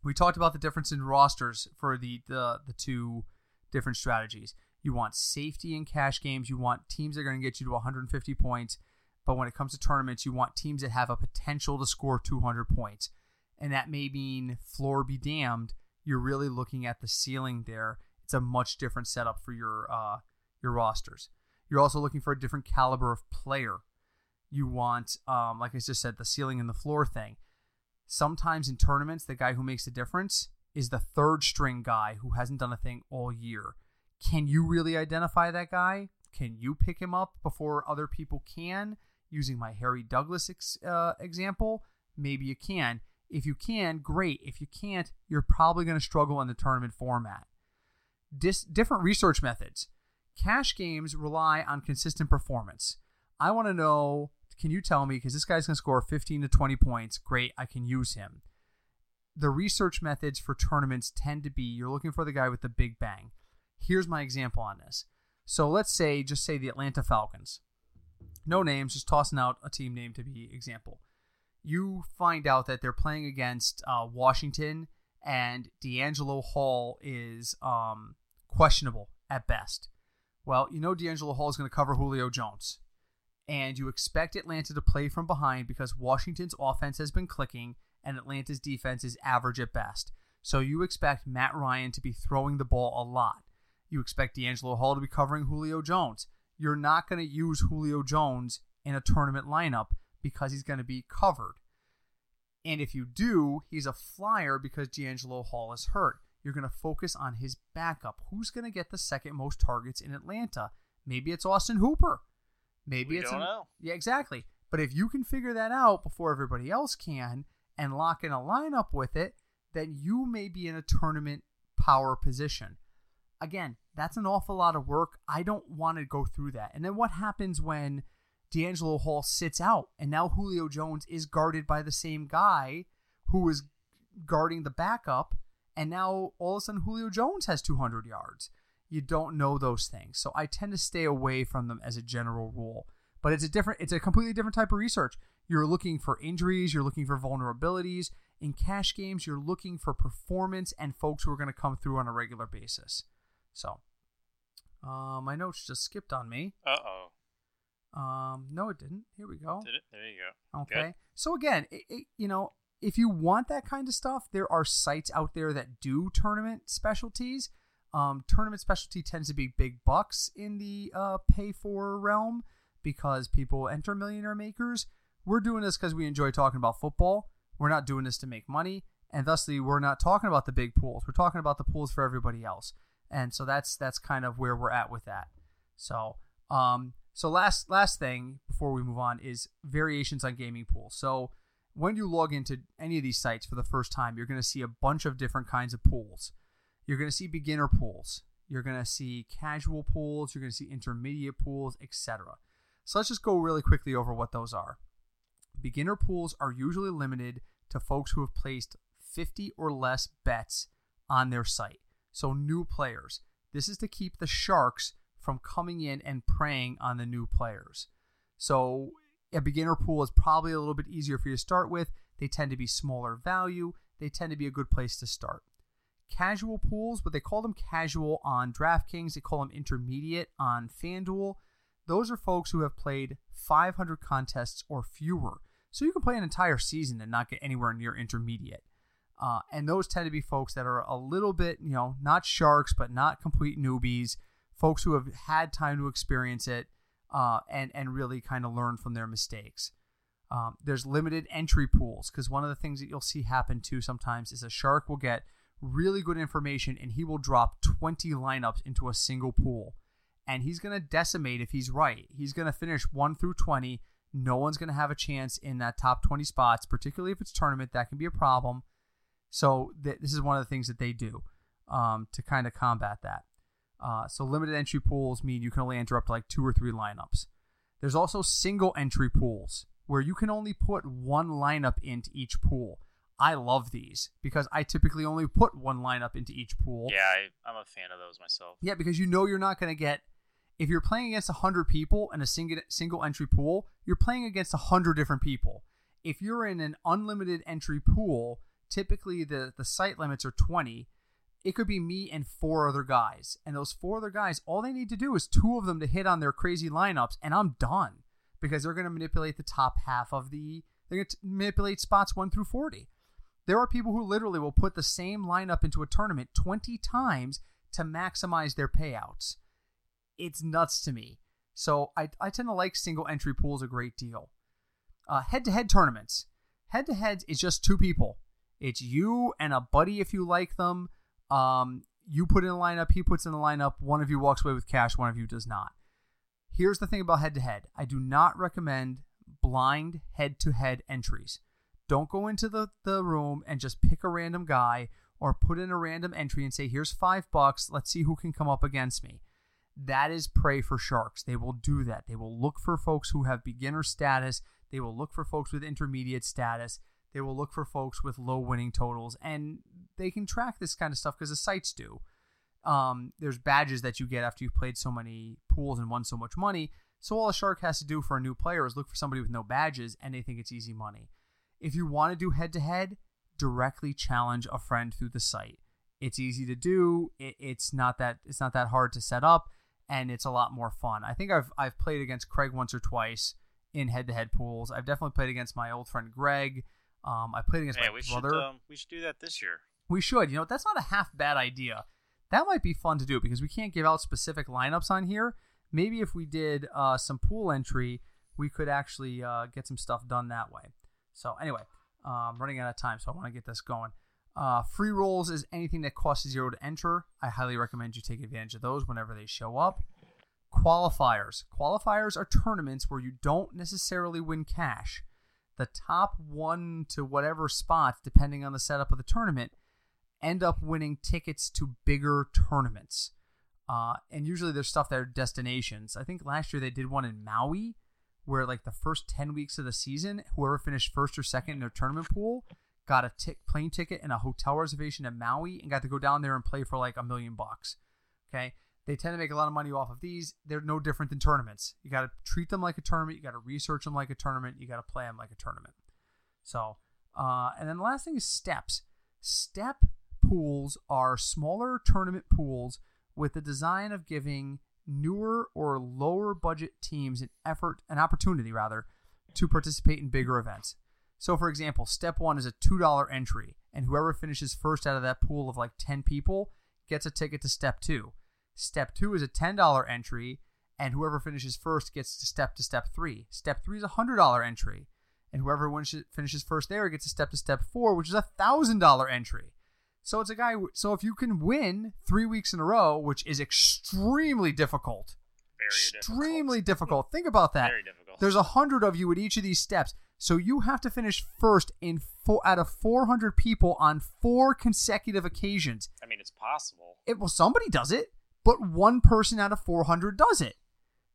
We talked about the difference in rosters for the the, the two different strategies. You want safety in cash games. You want teams that are going to get you to 150 points but when it comes to tournaments, you want teams that have a potential to score 200 points. And that may mean floor be damned. You're really looking at the ceiling there. It's a much different setup for your uh, your rosters. You're also looking for a different caliber of player. You want, um, like I just said, the ceiling and the floor thing. Sometimes in tournaments, the guy who makes the difference is the third string guy who hasn't done a thing all year. Can you really identify that guy? Can you pick him up before other people can? Using my Harry Douglas ex- uh, example, maybe you can. If you can, great. If you can't, you're probably going to struggle in the tournament format. Dis- different research methods. Cash games rely on consistent performance. I want to know can you tell me, because this guy's going to score 15 to 20 points, great, I can use him. The research methods for tournaments tend to be you're looking for the guy with the big bang. Here's my example on this. So let's say, just say the Atlanta Falcons. No names, just tossing out a team name to be example. You find out that they're playing against uh, Washington, and DeAngelo Hall is um, questionable at best. Well, you know DeAngelo Hall is going to cover Julio Jones. And you expect Atlanta to play from behind because Washington's offense has been clicking and Atlanta's defense is average at best. So you expect Matt Ryan to be throwing the ball a lot. You expect DeAngelo Hall to be covering Julio Jones. You're not going to use Julio Jones in a tournament lineup because he's going to be covered. And if you do, he's a flyer because DeAngelo Hall is hurt. You're going to focus on his backup. Who's going to get the second most targets in Atlanta? Maybe it's Austin Hooper. Maybe We it's an-. Yeah, exactly. But if you can figure that out before everybody else can and lock in a lineup with it, then you may be in a tournament power position. Again, that's an awful lot of work. I don't want to go through that. And then what happens when DeAngelo Hall sits out and now Julio Jones is guarded by the same guy who is guarding the backup, and now all of a sudden Julio Jones has 200 yards? You don't know those things. So I tend to stay away from them as a general rule. But it's a different it's a completely different type of research. You're looking for injuries, you're looking for vulnerabilities. In cash games, you're looking for performance and folks who are going to come through on a regular basis. So, uh, my notes just skipped on me. Uh oh. Um, no, it didn't. Here we go. Did it? There you go. Okay. Good. So again, it, it, you know, if you want that kind of stuff, there are sites out there that do tournament specialties. Um, tournament specialty tends to be big bucks in the uh, pay for realm because people enter millionaire makers. We're doing this because we enjoy talking about football. We're not doing this to make money, and thusly, we're not talking about the big pools. We're talking about the pools for everybody else, and so that's that's kind of where we're at with that. So, um, so last last thing before we move on is variations on gaming pools. So when you log into any of these sites for the first time, you're going to see a bunch of different kinds of pools. You're going to see beginner pools. You're going to see casual pools. You're going to see intermediate pools, etc. So let's just go really quickly over what those are. beginner pools are usually limited to folks who have placed 50 or less bets on their site. So, new players. This is to keep the sharks from coming in and preying on the new players. So, a beginner pool is probably a little bit easier for you to start with. They tend to be smaller value, they tend to be a good place to start. Casual pools, but they call them casual on DraftKings, they call them intermediate on FanDuel. Those are folks who have played 500 contests or fewer. So you can play an entire season and not get anywhere near intermediate. Uh, and those tend to be folks that are a little bit, you know, not sharks, but not complete newbies, folks who have had time to experience it uh, and, and really kind of learn from their mistakes. Um, there's limited entry pools because one of the things that you'll see happen too sometimes is a shark will get really good information and he will drop 20 lineups into a single pool. And he's going to decimate if he's right. He's going to finish 1 through 20. No one's going to have a chance in that top 20 spots, particularly if it's tournament. That can be a problem. So th- this is one of the things that they do um, to kind of combat that. Uh, so limited entry pools mean you can only enter up to like two or three lineups. There's also single entry pools where you can only put one lineup into each pool. I love these because I typically only put one lineup into each pool. Yeah, I, I'm a fan of those myself. Yeah, because you know you're not going to get if you're playing against 100 people in a single single entry pool, you're playing against 100 different people. If you're in an unlimited entry pool, typically the the site limits are 20. It could be me and four other guys. And those four other guys, all they need to do is two of them to hit on their crazy lineups and I'm done because they're going to manipulate the top half of the they're going to manipulate spots 1 through 40. There are people who literally will put the same lineup into a tournament 20 times to maximize their payouts. It's nuts to me. So I, I tend to like single entry pools a great deal. Head to head tournaments. Head to heads is just two people. It's you and a buddy if you like them. Um, you put in a lineup, he puts in a lineup. One of you walks away with cash, one of you does not. Here's the thing about head to head I do not recommend blind head to head entries. Don't go into the, the room and just pick a random guy or put in a random entry and say, here's five bucks. Let's see who can come up against me. That is prey for sharks. They will do that. They will look for folks who have beginner status. They will look for folks with intermediate status. They will look for folks with low winning totals. And they can track this kind of stuff because the sites do. Um, there's badges that you get after you've played so many pools and won so much money. So all a shark has to do for a new player is look for somebody with no badges, and they think it's easy money. If you want to do head to head, directly challenge a friend through the site. It's easy to do. It, it's not that it's not that hard to set up, and it's a lot more fun. I think I've I've played against Craig once or twice in head to head pools. I've definitely played against my old friend Greg. Um, I played against my we brother. should um, we should do that this year. We should. You know, that's not a half bad idea. That might be fun to do because we can't give out specific lineups on here. Maybe if we did uh, some pool entry, we could actually uh, get some stuff done that way. So anyway, uh, I'm running out of time, so I want to get this going. Uh, free rolls is anything that costs zero to enter. I highly recommend you take advantage of those whenever they show up. Qualifiers. Qualifiers are tournaments where you don't necessarily win cash. The top one to whatever spots, depending on the setup of the tournament, end up winning tickets to bigger tournaments. Uh, and usually there's stuff that are destinations. I think last year they did one in Maui, where like the first 10 weeks of the season, whoever finished first or second in their tournament pool got a t- plane ticket and a hotel reservation in Maui and got to go down there and play for like a million bucks. Okay. They tend to make a lot of money off of these. They're no different than tournaments. You got to treat them like a tournament. You got to research them like a tournament. You got to play them like a tournament. So, uh, and then the last thing is steps. Step pools are smaller tournament pools with the design of giving newer or lower budget teams an effort, an opportunity rather, to participate in bigger events. So, for example, step one is a $2 entry, and whoever finishes first out of that pool of like 10 people gets a ticket to step two. Step two is a $10 entry, and whoever finishes first gets to step to step three. Step three is a $100 entry, and whoever finishes first there gets a step to step four, which is a $1,000 entry. So it's a guy. So if you can win three weeks in a row, which is extremely difficult, Very extremely difficult. difficult. Think about that. Very difficult. There's a hundred of you at each of these steps, so you have to finish first in four out of 400 people on four consecutive occasions. I mean, it's possible. It well, somebody does it, but one person out of 400 does it.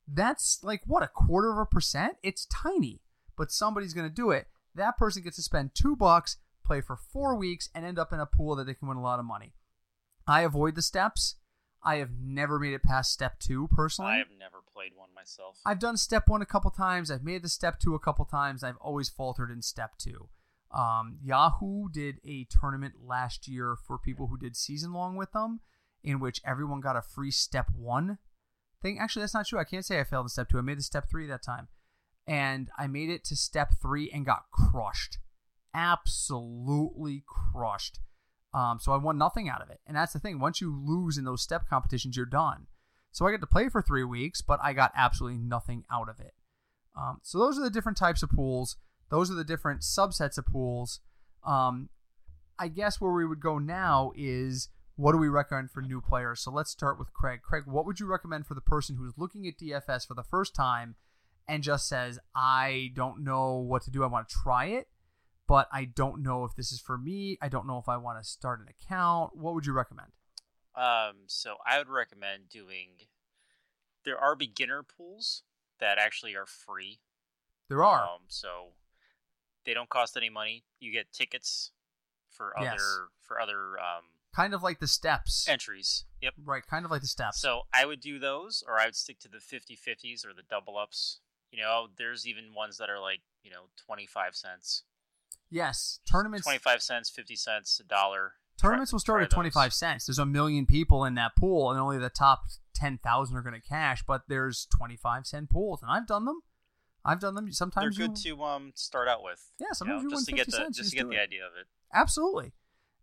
That's like what a quarter of a percent. It's tiny, but somebody's going to do it. That person gets to spend two bucks, play for four weeks, and end up in a pool that they can win a lot of money. I avoid the steps. I have never made it past step two personally. I have never played one myself. I've done step one a couple times. I've made the step two a couple times. I've always faltered in step two. Um, Yahoo did a tournament last year for people who did season long with them, in which everyone got a free step one thing. Actually, that's not true. I can't say I failed in step two. I made the step three that time, and I made it to step three and got crushed, absolutely crushed. Um, so I won nothing out of it, and that's the thing. Once you lose in those step competitions, you're done. So I got to play for three weeks, but I got absolutely nothing out of it. Um, so those are the different types of pools. Those are the different subsets of pools. Um, I guess where we would go now is what do we recommend for new players? So let's start with Craig. Craig, what would you recommend for the person who's looking at DFS for the first time and just says, I don't know what to do. I want to try it, but I don't know if this is for me. I don't know if I want to start an account. What would you recommend? Um, so I would recommend doing. There are beginner pools that actually are free. There are. Um, so they don't cost any money. You get tickets for other Yes. for other um, kind of like the steps. entries. Yep. right, kind of like the steps. So I would do those, or I would stick to the 50-50s or the double ups. You know, there's even ones that are like you know twenty five cents, yes, tournaments twenty five cents, fifty cents, a dollar. tournaments Try- will start at 25 those. cents. There's a million people in that pool and only the top 10,000 are going to cash, but there's 25 cent pools and I've done them. I've done them Sometimes They're good you, to um start out with. Yeah, you sometimes know, you just win to get 50 the cents, just to get the it. idea of it. Absolutely.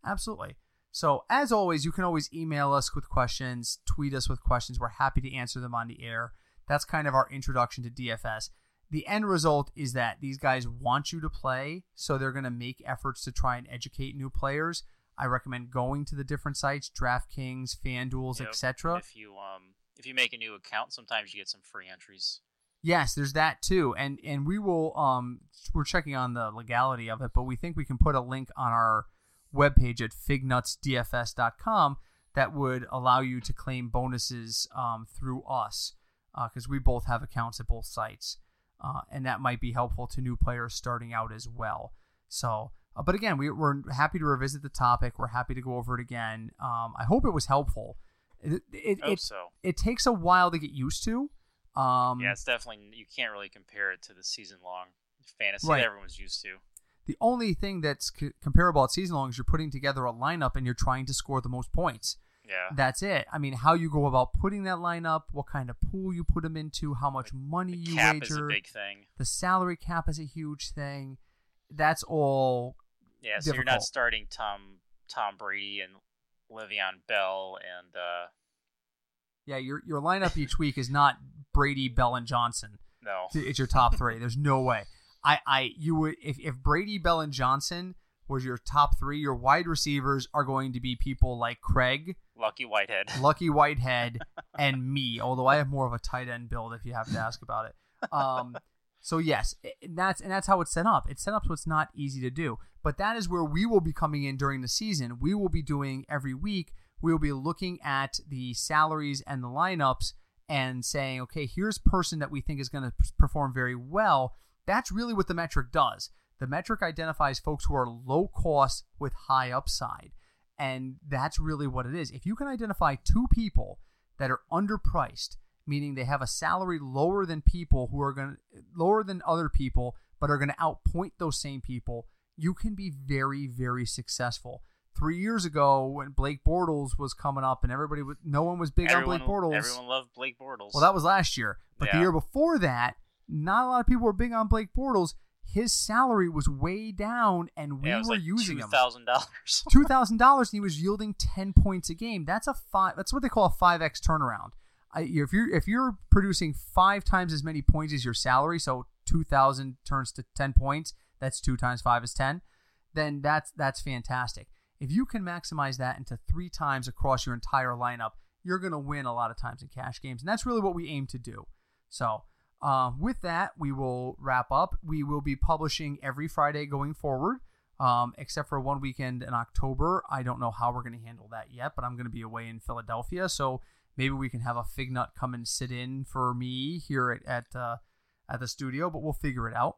Absolutely. So, as always, you can always email us with questions, tweet us with questions. We're happy to answer them on the air. That's kind of our introduction to DFS. The end result is that these guys want you to play, so they're going to make efforts to try and educate new players. I recommend going to the different sites, DraftKings, FanDuels, Yep. etc. If you um if you make a new account, sometimes you get some free entries. Yes, there's that too, and and we will um we're checking on the legality of it, but we think we can put a link on our webpage at fignutsdfs.com that would allow you to claim bonuses um, through us because we both have accounts at both sites, uh, and that might be helpful to new players starting out as well. So, uh, but again, we, we're happy to revisit the topic. We're happy to go over it again. Um, I hope it was helpful. It, it, Hope it, so. it takes a while to get used to. Um, yeah, it's definitely you can't really compare it to the season long fantasy Right. that everyone's used to. The only thing that's c- comparable at season long is you're putting together a lineup and you're trying to score the most points. Yeah. That's it. I mean, how you go about putting that lineup, what kind of pool you put them into, how much money The you cap wager, is a big thing. the salary cap is a huge thing. That's all. Yeah, so you're not starting Tom Tom Brady and Le'Veon Bell and uh Yeah, your your lineup each week is not Brady, Bell, and Johnson. no. It's your top three. There's no way. I, I, you would if if Brady, Bell, and Johnson was your top three, your wide receivers are going to be people like Craig, Lucky Whitehead. Lucky Whitehead, and me. Although I have more of a tight end build, if you have to ask about it. Um, so yes, i- that's and that's how it's set up. It's set up so it's not easy to do. But that is where we will be coming in during the season. We will be doing every week. We will be looking at the salaries and the lineups and saying, okay, here's person that we think is going to perform very well. That's really what the metric does. The metric identifies folks who are low cost with high upside. And that's really what it is. If you can identify two people that are underpriced, meaning they have a salary lower than people who are going to lower than other people, but are going to outpoint those same people, you can be very, very successful. Three years ago, when Blake Bortles was coming up, and everybody, was, no one was big everyone, on Blake Bortles. everyone loved Blake Bortles. Well, that was last year. But the year before that, not a lot of people were big on Blake Bortles. His salary was way down, and we yeah, were like using two him. thousand dollars. Two thousand dollars, and he was yielding ten points a game. That's a five. That's what they call a five x turnaround. I, if you're if you're producing five times as many points as your salary, so two thousand turns to ten points. That's two times five is ten. Then that's that's fantastic. If you can maximize that into three times across your entire lineup, you're going to win a lot of times in cash games, and that's really what we aim to do. So. Um, with that, we will wrap up. We will be publishing every Friday going forward, um, except for one weekend in October. I don't know how we're going to handle that yet, but I'm going to be away in Philadelphia, so maybe we can have a fig nut come and sit in for me here at at, uh, at the studio. But we'll figure it out.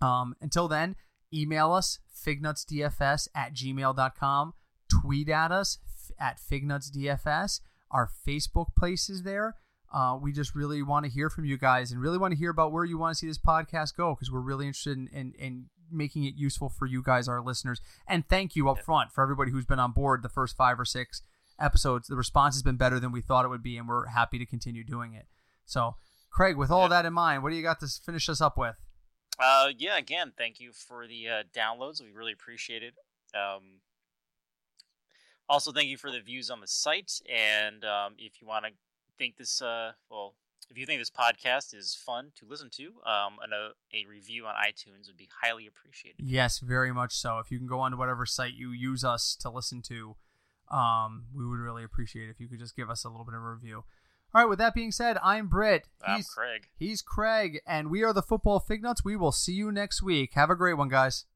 Um, until then, email us fignutsdfs at gmail.com, tweet at us at fignutsdfs. Our Facebook place is there. Uh, we just really want to hear from you guys and really want to hear about where you want to see this podcast go because we're really interested in, in, in making it useful for you guys, our listeners. And thank you up front for everybody who's been on board the first five or six episodes. The response has been better than we thought it would be, and we're happy to continue doing it. So, Craig, with all that in mind, what do you got to finish us up with? Uh, yeah, again, thank you for the uh, downloads. We really appreciate it. Um, also, thank you for the views on the site. And um, if you want to think this, uh, well, if you think this podcast is fun to listen to, um, a, a, review on iTunes would be highly appreciated. Yes, very much so. If you can go on to whatever site you use us to listen to, um, we would really appreciate if you could just give us a little bit of a review. All right, with that being said, I'm Britt. I'm he's, Craig. He's Craig, and we are the Football Fig Nuts. We will see you next week. Have a great one, guys.